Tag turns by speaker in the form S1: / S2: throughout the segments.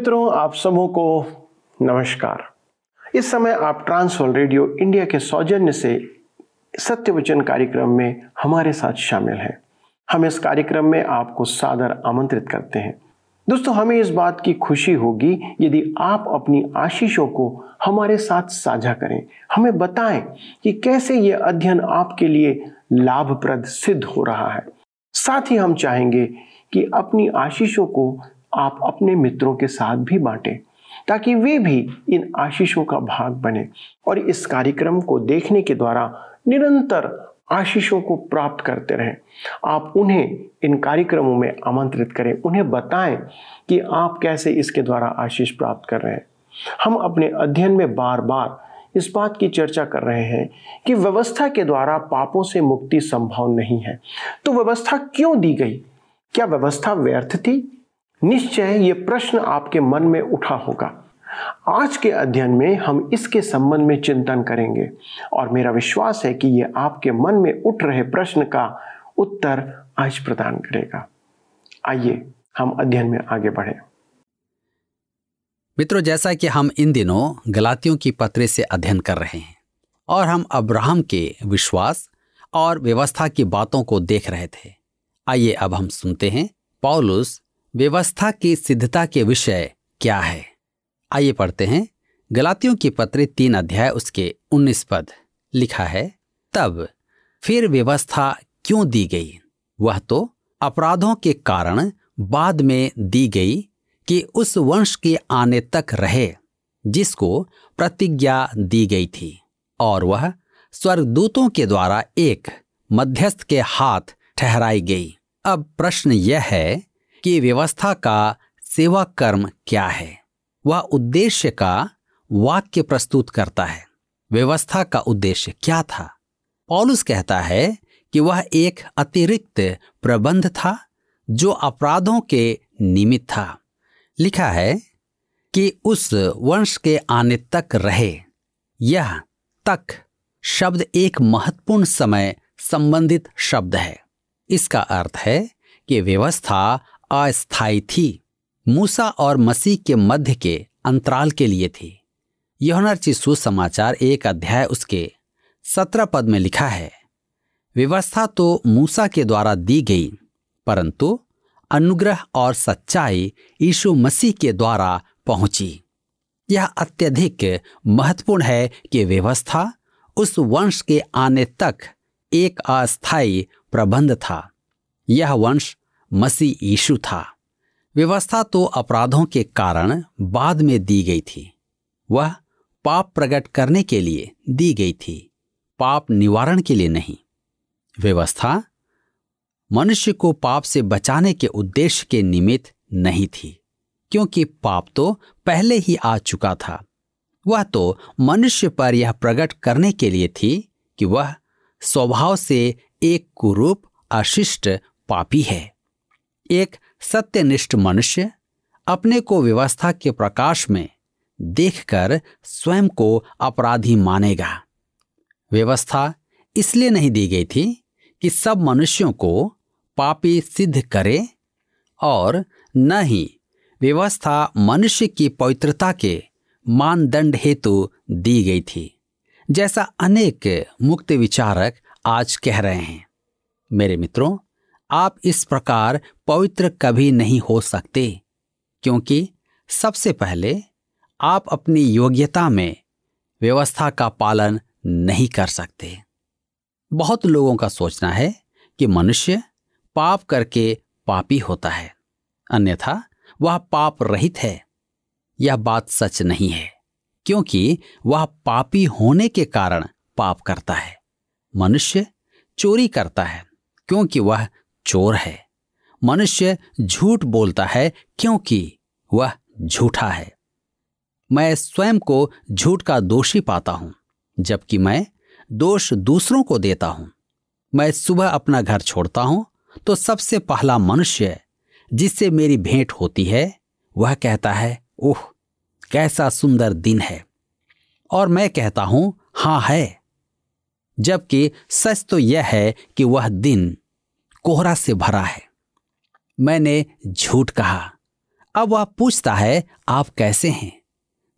S1: मित्रों, आप सबों को नमस्कार। इस समय आप ट्रांसवर्ल्ड रेडियो इंडिया के सौजन्य से सत्य वचन कार्यक्रम में हमारे साथ शामिल हैं। हम इस कार्यक्रम में आपको सादर आमंत्रित करते हैं। दोस्तों, हमें इस बात की खुशी होगी, यदि आप अपनी आशीषों को हमारे साथ साझा करें। हमें बताएँ कि कैसे ये अध्ययन आपके लिए लाभप्रद सिद्ध हो रहा है। साथ ही हम चाहेंगे कि अपनी आशीषों को आप अपने मित्रों के साथ भी बांटें, ताकि वे भी इन आशीषों का भाग बने और इस कार्यक्रम को देखने के द्वारा निरंतर आशीषों को प्राप्त करते रहें। आप उन्हें इन कार्यक्रमों में आमंत्रित करें। उन्हें बताएँ कि आप कैसे इसके द्वारा आशीष प्राप्त कर रहे हैं। हम अपने अध्ययन में बार बार इस बात की चर्चा कर रहे हैं कि व्यवस्था के द्वारा पापों से मुक्ति संभव नहीं है। तो व्यवस्था क्यों दी गई? क्या व्यवस्था व्यर्थ थी? निश्चय ये प्रश्न आपके मन में उठा होगा। आज के अध्ययन में हम इसके संबंध में चिंतन करेंगे और मेरा विश्वास है कि यह आपके मन में उठ रहे प्रश्न का उत्तर आज प्रदान करेगा। आइए, हम अध्ययन में आगे बढ़े।
S2: मित्रों, जैसा कि हम इन दिनों गलातियों की पत्र से अध्ययन कर रहे हैं और हम अब्राहम के विश्वास और व्यवस्था की बातों को देख रहे थे, आइए अब हम सुनते हैं पॉलुस व्यवस्था की सिद्धता के विषय क्या है? आइए पढ़ते हैं। गलातियों की पत्र तीन अध्याय उसके उन्नीस पद लिखा है, तब फिर व्यवस्था क्यों दी गई? वह तो अपराधों के कारण बाद में दी गई कि उस वंश के आने तक रहे, जिसको प्रतिज्ञा दी गई थी, और वह स्वर्गदूतों के द्वारा एक मध्यस्थ के हाथ ठहराई गई। अब प्रश्न यह है कि व्यवस्था का सेवा कर्म क्या है? वह उद्देश्य का वाक्य प्रस्तुत करता है। व्यवस्था का उद्देश्य क्या था? पॉलुस कहता है कि वह एक अतिरिक्त प्रबंध था जो अपराधों के निमित्त था। लिखा है कि उस वंश के आने तक रहे। यह तक शब्द एक महत्वपूर्ण समय संबंधित शब्द है। इसका अर्थ है कि व्यवस्था अस्थायी थी। मूसा और मसीह के मध्य के अंतराल के लिए थी। यौनर्ची सुसमाचार एक अध्याय उसके सत्रह पद में लिखा है, व्यवस्था तो मूसा के द्वारा दी गई, परंतु अनुग्रह और सच्चाई यीशु मसीह के द्वारा पहुँची। यह अत्यधिक महत्वपूर्ण है कि व्यवस्था उस वंश के आने तक एक अस्थायी प्रबंध था। यह वंश मसीह यीशु था। व्यवस्था तो अपराधों के कारण बाद में दी गई थी। वह पाप प्रकट करने के लिए दी गई थी। पाप निवारण के लिए नहीं। व्यवस्था मनुष्य को पाप से बचाने के उद्देश्य के निमित्त नहीं थी, क्योंकि पाप तो पहले ही आ चुका था। वह तो मनुष्य पर यह प्रकट करने के लिए थी कि वह स्वभाव से एक कुरूप, अशिष्ट पापी है। एक सत्यनिष्ठ मनुष्य अपने को व्यवस्था के प्रकाश में देखकर स्वयं को अपराधी मानेगा। व्यवस्था इसलिए नहीं दी गई थी कि सब मनुष्यों को पापी सिद्ध करे और न ही व्यवस्था मनुष्य की पवित्रता के मानदंड हेतु दी गई थी, जैसा अनेक मुक्त विचारक आज कह रहे हैं। मेरे मित्रों आप इस प्रकार पवित्र कभी नहीं हो सकते, क्योंकि सबसे पहले आप अपनी योग्यता में व्यवस्था का पालन नहीं कर सकते। बहुत लोगों का सोचना है कि मनुष्य पाप करके पापी होता है, अन्यथा वह पाप रहित है। यह बात सच नहीं है, क्योंकि वह पापी होने के कारण पाप करता है। मनुष्य चोरी करता है, क्योंकि वह चोर है। मनुष्य झूठ बोलता है क्योंकि वह झूठा है। मैं स्वयं को झूठ का दोषी पाता हूँ, जबकि मैं दोष दूसरों को देता हूँ। मैं सुबह अपना घर छोड़ता हूँ तो सबसे पहला मनुष्य जिससे मेरी भेंट होती है, वह कहता है, ओह, कैसा सुंदर दिन है। और मैं कहता हूँ, हाँ है। जबकि सच तो यह है कि वह दिन कोहरा से भरा है। मैंने झूठ कहा। अब वह पूछता है, आप कैसे हैं?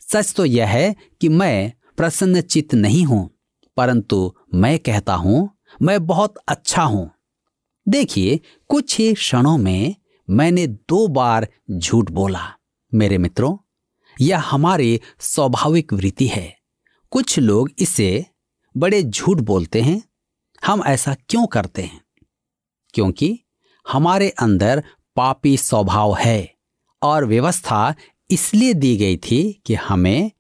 S2: सच तो यह है कि मैं प्रसन्नचित नहीं हूँ, परंतु मैं कहता हूँ, मैं बहुत अच्छा हूँ। देखिए, कुछ ही क्षणों में मैंने दो बार झूठ बोला। मेरे मित्रों, यह हमारी स्वाभाविक वृत्ति है। कुछ लोग इसे बड़े झूठ बोलते हैं। हम ऐसा क्यों करते हैं? क्योंकि हमारे अंदर पापी स्वभाव है और व्यवस्था इसलिए दी गई थी कि हमें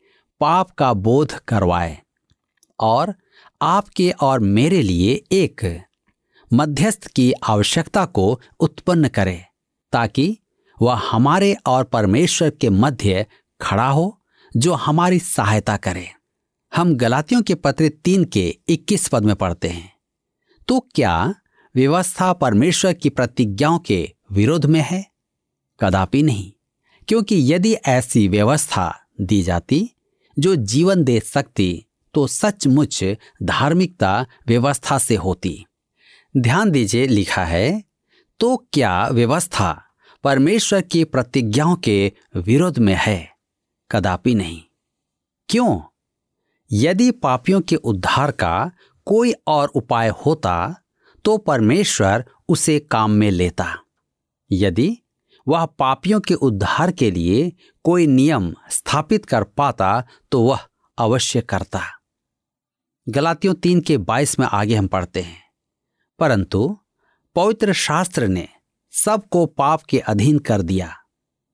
S2: पाप का बोध करवाए और आपके और मेरे लिए एक मध्यस्थ की आवश्यकता को उत्पन्न करे, ताकि वह हमारे और परमेश्वर के मध्य खड़ा हो, जो हमारी सहायता करे। हम गलातियों के पत्र तीन के 21 पद में पढ़ते हैं। तो क्या व्यवस्था परमेश्वर की प्रतिज्ञाओं के विरोध में है? कदापि नहीं, क्योंकि यदि ऐसी व्यवस्था दी जाती, जो जीवन दे सकती तो सचमुच धार्मिकता व्यवस्था से होती। ध्यान दीजिए, लिखा है तो क्या व्यवस्था परमेश्वर की प्रतिज्ञाओं के विरोध में है? कदापि नहीं। क्यों? यदि पापियों के उद्धार का कोई और उपाय होता तो परमेश्वर उसे काम में लेता। यदि वह पापियों के उद्धार के लिए कोई नियम स्थापित कर पाता तो वह अवश्य करता। गलातियों तीन के बाईस में आगे हम पढ़ते हैं। परंतु पवित्र शास्त्र ने सबको पाप के अधीन कर दिया,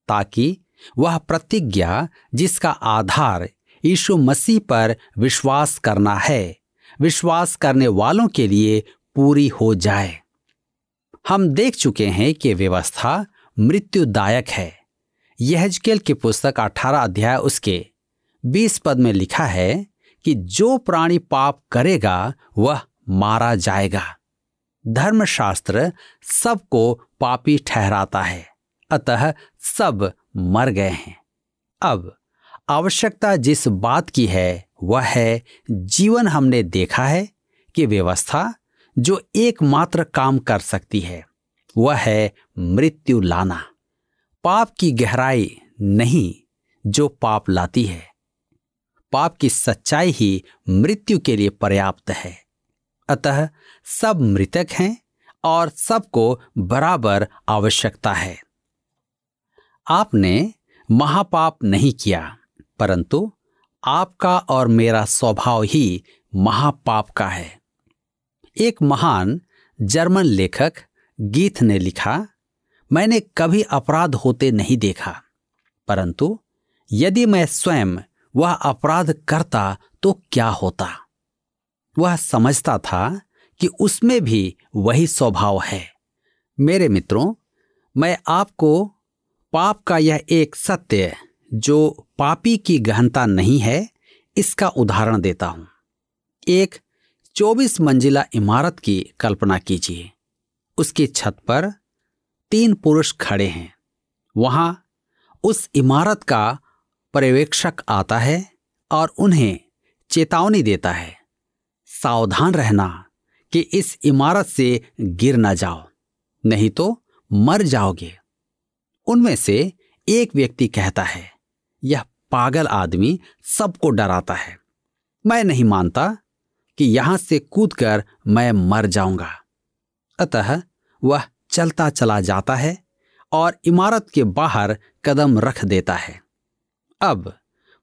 S2: ताकि वह प्रतिज्ञा जिसका आधार यीशु मसीह पर विश्वास करना है, विश्वास करने वालों के लिए पूरी हो जाए। हम देख चुके हैं कि व्यवस्था मृत्युदायक है। यहजकेल की पुस्तक 18 अध्याय उसके 20 पद में लिखा है कि जो प्राणी पाप करेगा, वह मारा जाएगा। धर्मशास्त्र सबको पापी ठहराता है, अतः सब मर गए हैं। अब आवश्यकता जिस बात की है, वह है, जीवन हमने देखा है कि व्यवस्था जो एकमात्र काम कर सकती है, वह है मृत्यु लाना। पाप की गहराई नहीं जो पाप लाती है। पाप की सच्चाई ही मृत्यु के लिए पर्याप्त है। अतः सब मृतक हैं और सबको बराबर आवश्यकता है। आपने महापाप नहीं किया, परंतु आपका और मेरा स्वभाव ही महापाप का है। एक महान जर्मन लेखक गीत ने लिखा, मैंने कभी अपराध होते नहीं देखा, परंतु यदि मैं स्वयं वह अपराध करता तो क्या होता? वह समझता था कि उसमें भी वही स्वभाव है। मेरे मित्रों, मैं आपको पाप का यह एक सत्य जो पापी की गहनता नहीं है, इसका उदाहरण देता हूँ। एक 24 मंजिला इमारत की कल्पना कीजिए। उसकी छत पर तीन पुरुष खड़े हैं। वहाँ उस इमारत का पर्यवेक्षक आता है और उन्हें चेतावनी देता है। सावधान रहना कि इस इमारत से गिर ना जाओ, नहीं तो मर जाओगे। उनमें से एक व्यक्ति कहता है, यह पागल आदमी सबको डराता है। मैं नहीं मानता कि यहाँ से कूदकर मैं मर जाऊँगा। अतः वह चलता चला जाता है और इमारत के बाहर कदम रख देता है। अब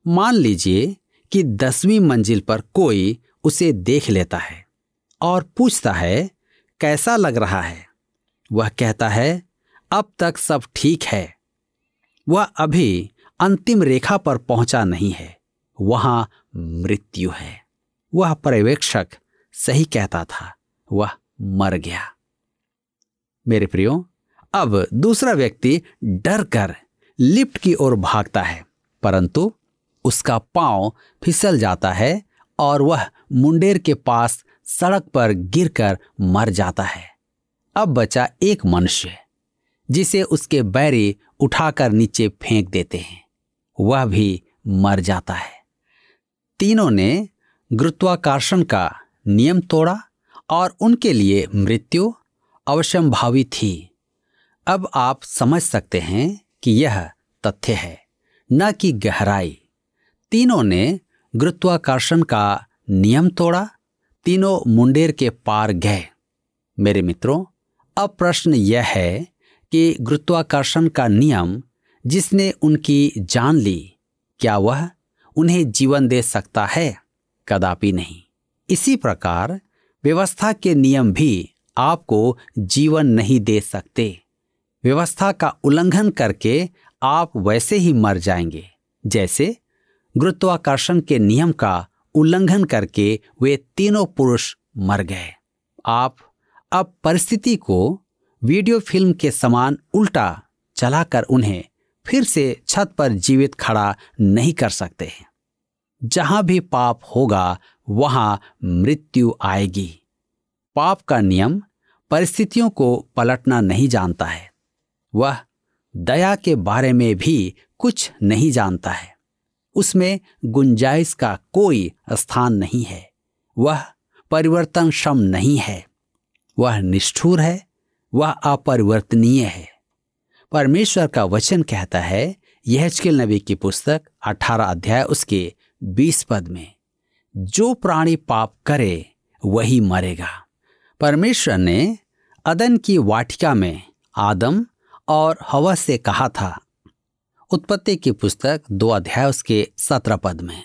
S2: मान लीजिए कि दसवीं मंजिल पर कोई उसे देख लेता है और पूछता है, कैसा लग रहा है? वह कहता है, अब तक सब ठीक है। वह अभी अंतिम रेखा पर पहुँचा नहीं है, वहाँ मृत्यु है। वह पर्यवेक्षक सही कहता था, वह मर गया। मेरे प्रियो, अब दूसरा व्यक्ति डर कर लिफ्ट की ओर भागता है, परंतु उसका पाँव फिसल जाता है और वह मुंडेर के पास सड़क पर गिरकर मर जाता है। अब बचा एक मनुष्य, जिसे उसके बैरी उठाकर नीचे फेंक देते हैं। वह भी मर जाता है। तीनों ने गुरुत्वाकर्षण का नियम तोड़ा और उनके लिए मृत्यु अवश्यंभावी थी। अब आप समझ सकते हैं कि यह तथ्य है, न कि गहराई। तीनों ने गुरुत्वाकर्षण का नियम तोड़ा, तीनों मुंडेर के पार गए। मेरे मित्रों, अब प्रश्न यह है कि गुरुत्वाकर्षण का नियम जिसने उनकी जान ली, क्या वह उन्हें जीवन दे सकता है? कदापि नहीं। इसी प्रकार व्यवस्था के नियम भी आपको जीवन नहीं दे सकते। व्यवस्था का उल्लंघन करके आप वैसे ही मर जाएँगे। जैसे गुरुत्वाकर्षण के नियम का उल्लंघन करके वे तीनों पुरुष मर गए। आप अब परिस्थिति को वीडियो फ़िल्म के समान उल्टा चलाकर उन्हें फिर से छत पर जीवित खड़ा नहीं कर सकते जहाँ भी पाप होगा, वहाँ मृत्यु आएगी। पाप का नियम, परिस्थितियों को पलटना नहीं जानता है। वह दया के बारे में भी कुछ नहीं जानता है। उसमें गुंजाइश का कोई स्थान नहीं है। वह परिवर्तन क्षम नहीं है। वह निष्ठुर है, वह अपरिवर्तनीय है। परमेश्वर का वचन कहता है यह नबी की पुस्तक 18 अध्याय उसके 20 पद में, जो प्राणी पाप करे, वही मरेगा। परमेश्वर ने अदन की वाटिका में आदम और हवा से कहा था, उत्पत्ति की पुस्तक दो अध्याय उसके सत्रह पद में,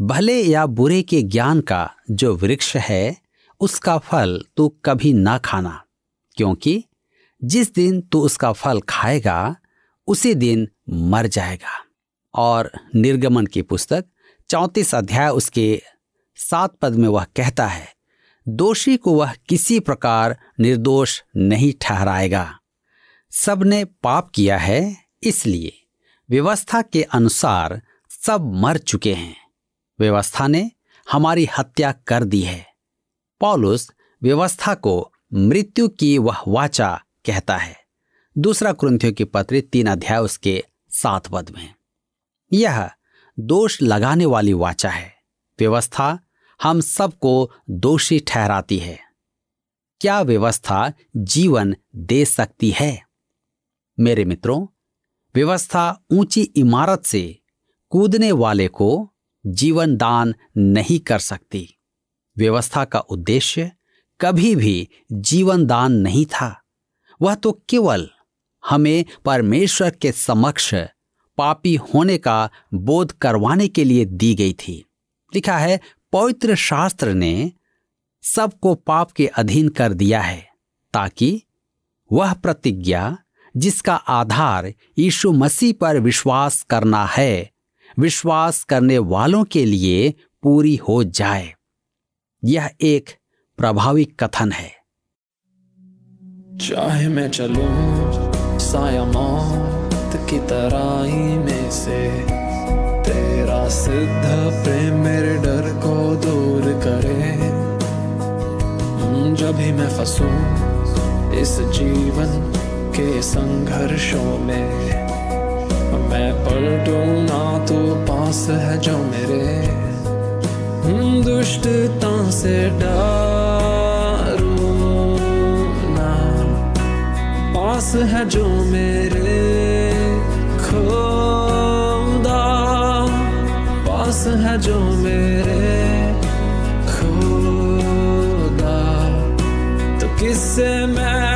S2: भले या बुरे के ज्ञान का जो वृक्ष है, उसका फल तू कभी ना खाना, क्योंकि जिस दिन तू उसका फल खाएगा, उसी दिन मर जाएगा। और निर्गमन की पुस्तक चौंतीस अध्याय उसके सात पद में वह कहता है, दोषी को वह किसी प्रकार निर्दोष नहीं ठहराएगा। सबने पाप किया है, इसलिए व्यवस्था के अनुसार सब मर चुके हैं। व्यवस्था ने हमारी हत्या कर दी है। पॉलुस व्यवस्था को मृत्यु की वह वाचा कहता है। दूसरा क्रंथियों की पत्र तीन अध्याय उसके सात पद में। यह दोष लगाने वाली वाचा है। व्यवस्था हम सबको दोषी ठहराती है। क्या व्यवस्था जीवन दे सकती है? मेरे मित्रों, व्यवस्था ऊँची इमारत से कूदने वाले को जीवन दान नहीं कर सकती। व्यवस्था का उद्देश्य कभी भी जीवन दान नहीं था। वह तो केवल हमें परमेश्वर के समक्ष पापी होने का बोध करवाने के लिए दी गई थी। लिखा है, पवित्र शास्त्र ने सबको पाप के अधीन कर दिया है, ताकि वह प्रतिज्ञा जिसका आधार यीशु मसीह पर विश्वास करना है, विश्वास करने वालों के लिए पूरी हो जाए। यह एक प्रभावी कथन है।
S3: चाहे मैं चलूँ साया की तराई में से तेरा सिद्ध प्रेम मेरे डर को दूर करे। जब भी मैं फंसू इस जीवन के संघर्षों में, मैं पलटू ना तो पास है जो मेरे। दुष्टता से डरू ना, पास है जो मेरे। जो मेरे खुदा। तो किससे मैं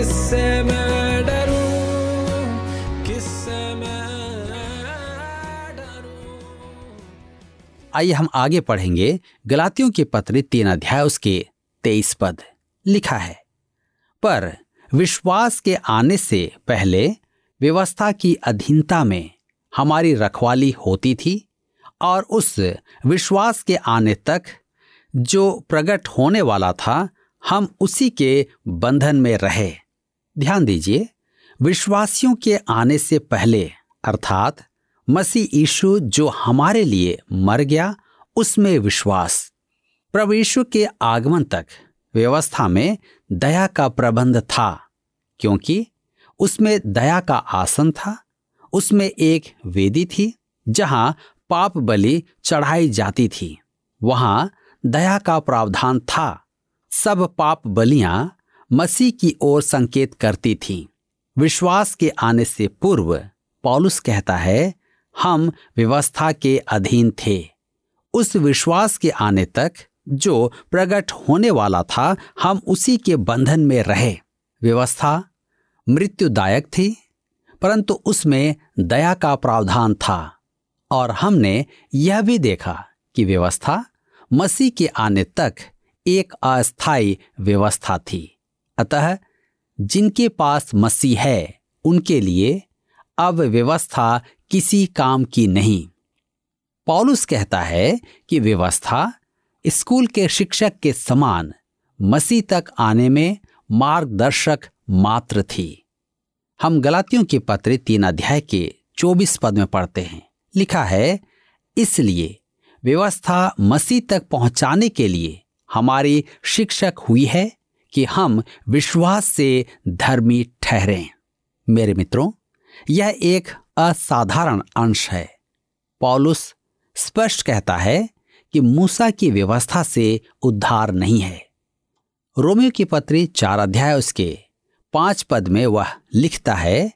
S3: किससे मैं डरूं? किससे मैं डरूं?
S2: आइए हम आगे पढ़ेंगे गलातियों के पत्र तीन अध्याय उसके तेईस पद। लिखा है, पर विश्वास के आने से पहले व्यवस्था की अधीनता में हमारी रखवाली होती थी और उस विश्वास के आने तक जो प्रकट होने वाला था, हम उसी के बंधन में रहे। ध्यान दीजिए, विश्वासियों के आने से पहले, अर्थात मसीह यीशु जो हमारे लिए मर गया, उसमें विश्वास। प्रभु के आगमन तक व्यवस्था में दया का प्रबंध था, क्योंकि उसमें दया का आसन था, उसमें एक वेदी थी, जहाँ पाप बलि चढ़ाई जाती थी। वहाँ दया का प्रावधान था, सब पाप बलियाँ मसीह की ओर संकेत करती थीं। विश्वास के आने से पूर्व पॉलुस कहता है, हम व्यवस्था के अधीन थे। उस विश्वास के आने तक जो प्रकट होने वाला था, हम उसी के बंधन में रहे। व्यवस्था मृत्युदायक थी, परंतु उसमें दया का प्रावधान था। और हमने यह भी देखा कि व्यवस्था मसीह के आने तक एक अस्थायी व्यवस्था थी। अतः जिनके पास मसीह है, उनके लिए अब व्यवस्था किसी काम की नहीं। पॉलुस कहता है कि व्यवस्था स्कूल के शिक्षक के समान मसीह तक आने में मार्गदर्शक मात्र थी। हम गलातियों के पत्र तीन अध्याय के चौबीस पद में पढ़ते हैं। लिखा है, इसलिए व्यवस्था मसीह तक पहुँचाने के लिए हमारी शिक्षक हुई है कि हम विश्वास से धर्मी ठहरें। मेरे मित्रों, यह एक असाधारण अंश है। पॉलुस स्पष्ट कहता है कि मूसा की व्यवस्था से उद्धार नहीं है। रोमियो की पत्री चार अध्याय उसके पाँच पद में वह लिखता है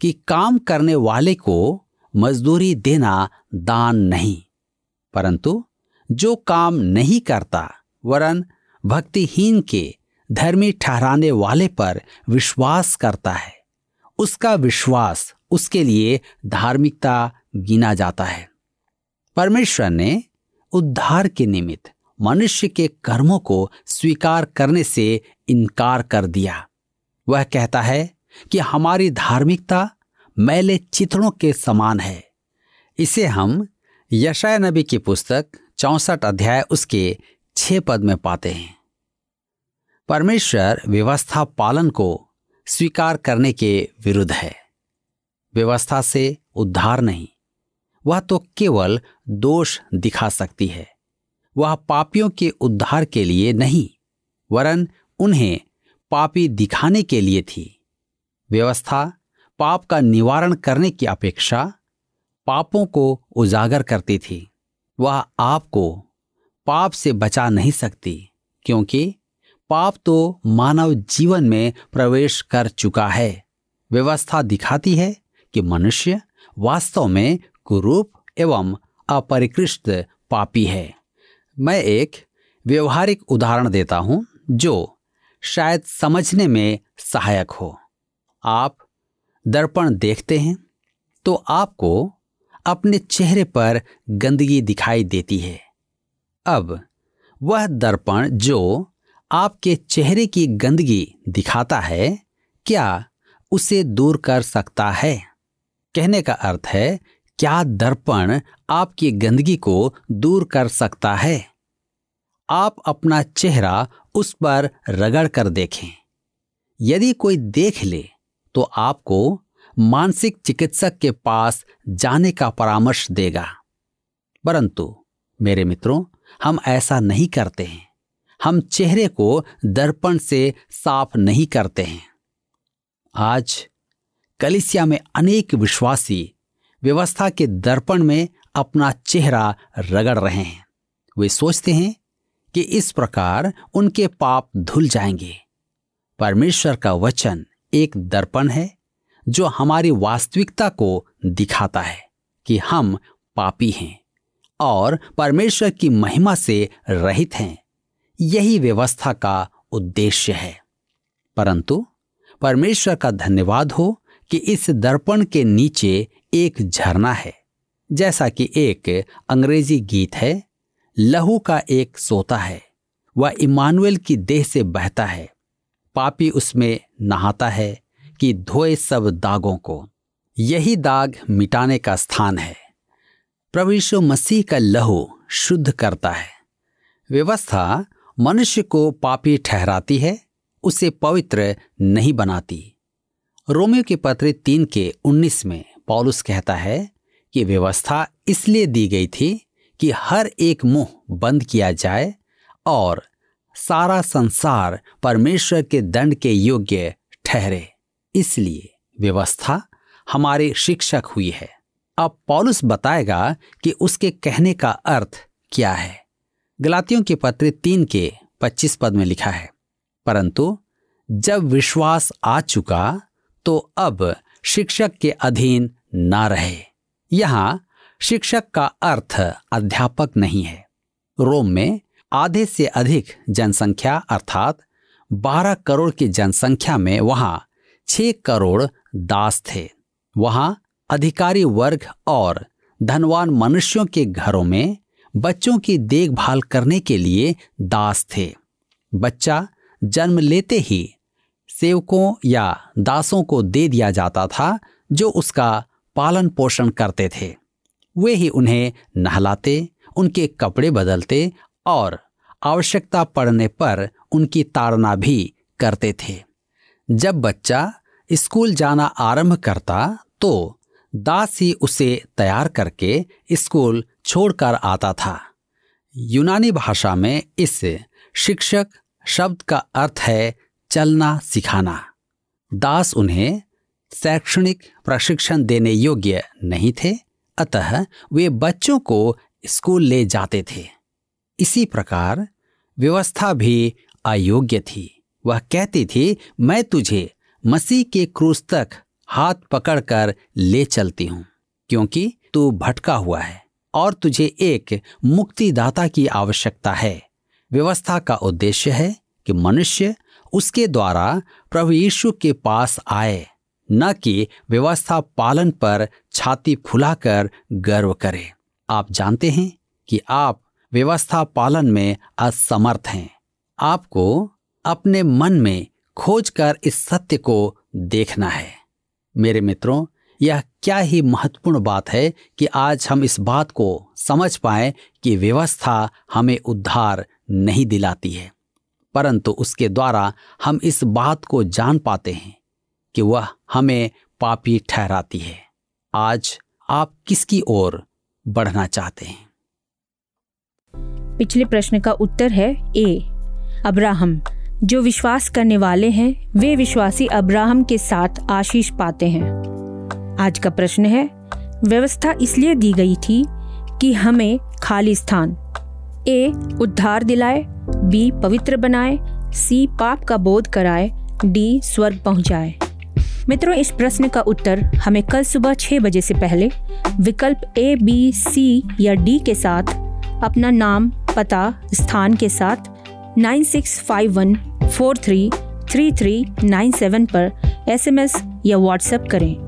S2: कि काम करने वाले को मजदूरी देना दान नहीं, परंतु जो काम नहीं करता, वरन भक्तिहीन के धर्मी ठहराने वाले पर विश्वास करता है। उसका विश्वास उसके लिए धार्मिकता गिना जाता है। परमेश्वर ने उद्धार के निमित्त मनुष्य के कर्मों को स्वीकार करने से इनकार कर दिया। वह कहता है कि हमारी धार्मिकता मैले चित्रों के समान है। इसे हम यशाय नबी की पुस्तक चौसठ अध्याय उसके छह पद में पाते हैं। परमेश्वर व्यवस्था पालन को स्वीकार करने के विरुद्ध है। व्यवस्था से उद्धार नहीं। वह तो केवल दोष दिखा सकती है। वह पापियों के उद्धार के लिए नहीं, वरन उन्हें पापी दिखाने के लिए थी। व्यवस्था पाप का निवारण करने की अपेक्षा पापों को उजागर करती थी। वह आपको पाप से बचा नहीं सकती, क्योंकि पाप तो मानव जीवन में प्रवेश कर चुका है। व्यवस्था दिखाती है कि मनुष्य वास्तव में कुरूप एवं अपरिकृष्ट पापी है। मैं एक व्यवहारिक उदाहरण देता हूँ जो शायद समझने में सहायक हो। आप दर्पण देखते हैं तो आपको अपने चेहरे पर गंदगी दिखाई देती है। अब वह दर्पण जो आपके चेहरे की गंदगी दिखाता है, क्या उसे दूर कर सकता है? कहने का अर्थ है, क्या दर्पण आपकी गंदगी को दूर कर सकता है? आप अपना चेहरा उस पर रगड़ कर देखें। यदि कोई देख ले तो आपको मानसिक चिकित्सक के पास जाने का परामर्श देगा। परंतु मेरे मित्रों, हम ऐसा नहीं करते हैं। हम चेहरे को दर्पण से साफ़ नहीं करते हैं। आज कलिसिया में अनेक विश्वासी व्यवस्था के दर्पण में अपना चेहरा रगड़ रहे हैं। वे सोचते हैं कि इस प्रकार उनके पाप धुल जाएँगे। परमेश्वर का वचन एक दर्पण है, जो हमारी वास्तविकता को दिखाता है कि हम पापी हैं और परमेश्वर की महिमा से रहित हैं। यही व्यवस्था का उद्देश्य है। परंतु परमेश्वर का धन्यवाद हो कि इस दर्पण के नीचे एक झरना है, जैसा कि एक अंग्रेज़ी गीत है, लहू का एक सोता है, वह इमानुएल की देह से बहता है। पापी उसमें नहाता है कि धोए सब दागों को। यही दाग मिटाने का स्थान है। यीशु मसीह का लहू शुद्ध करता है। व्यवस्था मनुष्य को पापी ठहराती है, उसे पवित्र नहीं बनाती। रोमियो के पत्र तीन के उन्नीस में पॉलुस कहता है कि व्यवस्था इसलिए दी गई थी कि हर एक मुँह बंद किया जाए और सारा संसार परमेश्वर के दंड के योग्य ठहरे। इसलिए व्यवस्था हमारे शिक्षक हुई है। अब पॉलुस बताएगा कि उसके कहने का अर्थ क्या है। गलातियों के पत्र तीन के पच्चीस पद में लिखा है, परंतु जब विश्वास आ चुका तो अब शिक्षक के अधीन ना रहे। यहाँ शिक्षक का अर्थ अध्यापक नहीं है। रोम में आधे से अधिक जनसंख्या अर्थात 12 करोड़ की जनसंख्या में वहाँ 6 करोड़ दास थे। वहाँ अधिकारी वर्ग और धनवान मनुष्यों के घरों में बच्चों की देखभाल करने के लिए दास थे। बच्चा जन्म लेते ही सेवकों या दासों को दे दिया जाता था, जो उसका पालन पोषण करते थे। वे ही उन्हें नहलाते, उनके कपड़े बदलते और आवश्यकता पड़ने पर उनकी ताड़ना भी करते थे। जब बच्चा स्कूल जाना आरंभ करता तो दास ही उसे तैयार करके स्कूल छोड़कर आता था। यूनानी भाषा में इस शिक्षक शब्द का अर्थ है चलना सिखाना। दास उन्हें शैक्षणिक प्रशिक्षण देने योग्य नहीं थे, अतः वे बच्चों को स्कूल ले जाते थे। इसी प्रकार व्यवस्था भी अयोग्य थी। वह कहती थी, मैं तुझे मसीह के क्रूस तक हाथ पकड़कर ले चलती हूँ, क्योंकि तू भटका हुआ है। और तुझे एक मुक्तिदाता की आवश्यकता है। व्यवस्था का उद्देश्य है कि मनुष्य उसके द्वारा प्रभु यीशु के पास आए, न कि व्यवस्था पालन पर छाती फुलाकर गर्व करे। आप जानते हैं कि आप व्यवस्था पालन में असमर्थ हैं। आपको अपने मन में खोजकर इस सत्य को देखना है। मेरे मित्रों यह क्या ही महत्वपूर्ण बात है कि आज हम इस बात को समझ पाए कि व्यवस्था हमें उद्धार नहीं दिलाती है। परंतु उसके द्वारा हम इस बात को जान पाते हैं कि वह हमें पापी ठहराती है। आज आप किसकी ओर बढ़ना चाहते हैं?
S4: पिछले प्रश्न का उत्तर है ए, अब्राहम। जो विश्वास करने वाले हैं, वे विश्वासी अब्राहम के साथ आशीष पाते हैं। आज का प्रश्न है। व्यवस्था इसलिए दी गई थी कि हमें खाली स्थान ए, उद्धार दिलाए, बी, पवित्र बनाए, सी, पाप का बोध कराए, डी, स्वर्ग पहुँचाए। मित्रों, इस प्रश्न का उत्तर हमें कल सुबह छह बजे से पहले विकल्प ए, बी, सी या डी के साथ, अपना नाम, पता, स्थान के साथ nine six five one four three three three nine seven पर एसएमएस या व्हाट्सएप करें।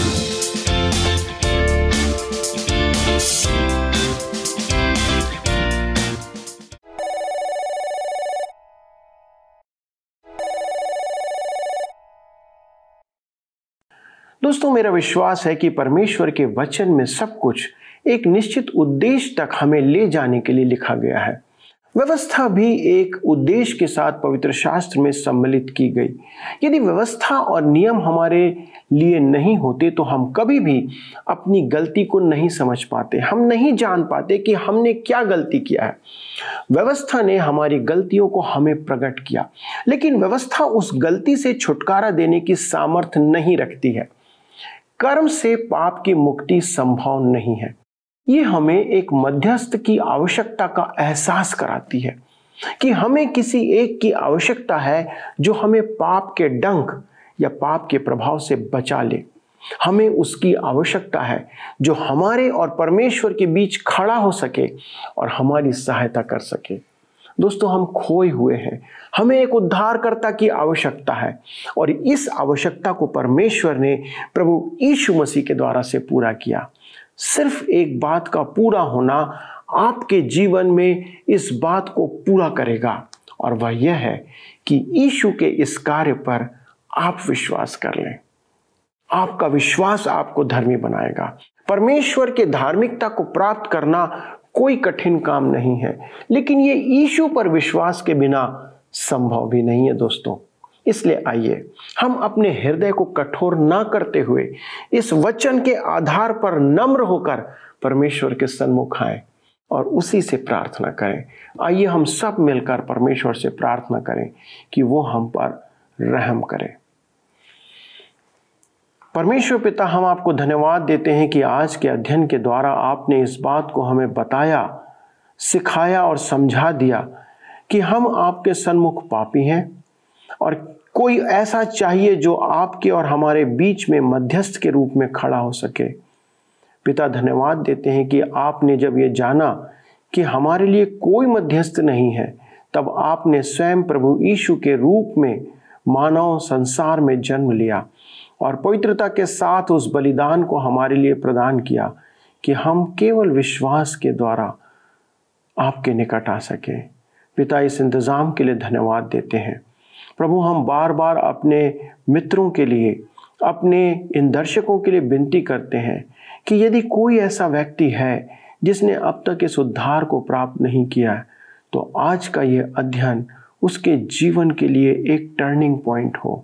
S1: दोस्तों, मेरा विश्वास है कि परमेश्वर के वचन में सब कुछ एक निश्चित उद्देश्य तक हमें ले जाने के लिए लिखा गया है। व्यवस्था भी एक उद्देश्य के साथ पवित्र शास्त्र में सम्मिलित की गई। यदि व्यवस्था और नियम हमारे लिए नहीं होते तो हम कभी भी अपनी गलती को नहीं समझ पाते। हम नहीं जान पाते कि हमने क्या गलती किया है। व्यवस्था ने हमारी गलतियों को हमें प्रकट किया, लेकिन व्यवस्था उस गलती से छुटकारा देने की सामर्थ्य नहीं रखती है। कर्म से पाप की मुक्ति संभव नहीं है। ये हमें एक मध्यस्थ की आवश्यकता का एहसास कराती है कि हमें किसी एक की आवश्यकता है जो हमें पाप के डंक या पाप के प्रभाव से बचा ले। हमें उसकी आवश्यकता है जो हमारे और परमेश्वर के बीच खड़ा हो सके और हमारी सहायता कर सके। दोस्तों, हम खोए हुए हैं। हमें एक उद्धारकर्ता की आवश्यकता है और इस आवश्यकता को परमेश्वर ने प्रभु यीशु मसीह के द्वारा से पूरा किया। सिर्फ़ एक बात का पूरा होना आपके जीवन में इस बात को पूरा करेगा और वह यह है कि यीशु के इस कार्य पर आप विश्वास कर लें। आपका विश्वास आपको धर्मी बनाएगा। परमेश्वर के धार्मिकता को प्राप्त करना कोई कठिन काम नहीं है। लेकिन ये ईशु पर विश्वास के बिना संभव भी नहीं है दोस्तों। इसलिए आइए, हम अपने हृदय को कठोर ना करते हुए इस वचन के आधार पर नम्र होकर परमेश्वर के सन्मुख आए और उसी से प्रार्थना करें। आइए हम सब मिलकर परमेश्वर से प्रार्थना करें कि वो हम पर रहम करें। परमेश्वर पिता, हम आपको धन्यवाद देते हैं कि आज के अध्ययन के द्वारा आपने इस बात को हमें बताया, सिखाया और समझा दिया कि हम आपके सन्मुख पापी हैं और कोई ऐसा चाहिए जो आपके और हमारे बीच में मध्यस्थ के रूप में खड़ा हो सके। पिता, धन्यवाद देते हैं कि आपने जब ये जाना कि हमारे लिए कोई मध्यस्थ नहीं है, तब आपने स्वयं प्रभु यीशु के रूप में मानव संसार में जन्म लिया। और पवित्रता के साथ उस बलिदान को हमारे लिए प्रदान किया कि हम केवल विश्वास के द्वारा आपके निकट आ सके। पिता, इस इंतज़ाम के लिए धन्यवाद देते हैं। प्रभु, हम बार बार अपने मित्रों के लिए, अपने इन दर्शकों के लिए विनती करते हैं कि यदि कोई ऐसा व्यक्ति है जिसने अब तक इस उद्धार को प्राप्त नहीं किया है तो आज का ये अध्ययन उसके जीवन के लिए एक टर्निंग पॉइंट हो।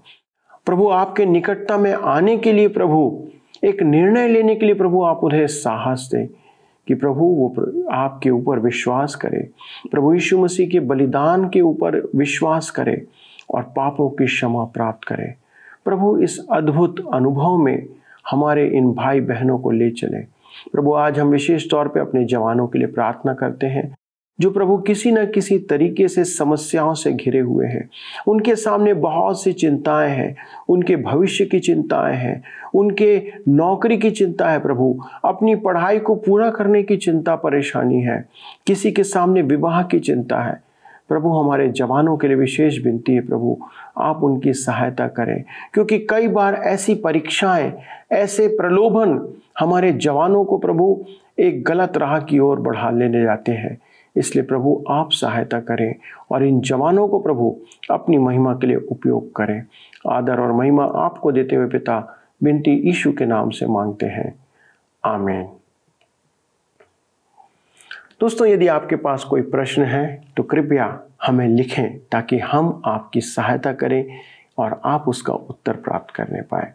S1: प्रभु आपके निकटता में आने के लिए प्रभु, एक निर्णय लेने के लिए प्रभु आप उन्हें साहस दें कि प्रभु वो आपके ऊपर विश्वास करे। प्रभु यीशु मसीह के बलिदान के ऊपर विश्वास करे और पापों की क्षमा प्राप्त करे। प्रभु इस अद्भुत अनुभव में हमारे इन भाई बहनों को ले चले। प्रभु आज हम विशेष तौर पे अपने जवानों के लिए प्रार्थना करते हैं। जो प्रभु किसी न किसी तरीके से समस्याओं से घिरे हुए हैं। उनके सामने बहुत सी चिंताएँ हैं, उनके भविष्य की चिंताएँ हैं, उनके नौकरी की चिंता है प्रभु, अपनी पढ़ाई को पूरा करने की चिंता परेशानी है, किसी के सामने विवाह की चिंता है। प्रभु, हमारे जवानों के लिए विशेष विनती है प्रभु, आप उनकी सहायता करें, क्योंकि कई बार ऐसी परीक्षाएँ, ऐसे प्रलोभन हमारे जवानों को प्रभु एक गलत राह की ओर बढ़ा लेने जाते हैं। इसलिए प्रभु आप सहायता करें और इन जवानों को प्रभु अपनी महिमा के लिए उपयोग करें। आदर और महिमा आपको देते हुए पिता बिनती ईशु के नाम से मांगते हैं। आमीन। दोस्तों, यदि आपके पास कोई प्रश्न है तो कृपया हमें लिखें ताकि हम आपकी सहायता करें और आप उसका उत्तर प्राप्त करने पाए।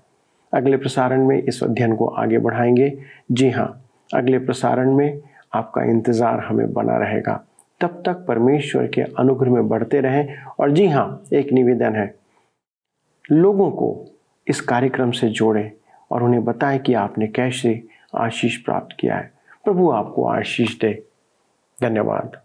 S1: अगले प्रसारण में इस अध्ययन को आगे बढ़ाएँगे। जी हाँ अगले प्रसारण में आपका इंतज़ार हमें बना रहेगा। तब तक परमेश्वर के अनुग्रह में बढ़ते रहें। और जी हाँ एक निवेदन है। लोगों को इस कार्यक्रम से जोड़ें और उन्हें बताएँ कि आपने कैसे आशीष प्राप्त किया है। प्रभु आपको आशीष दे। धन्यवाद।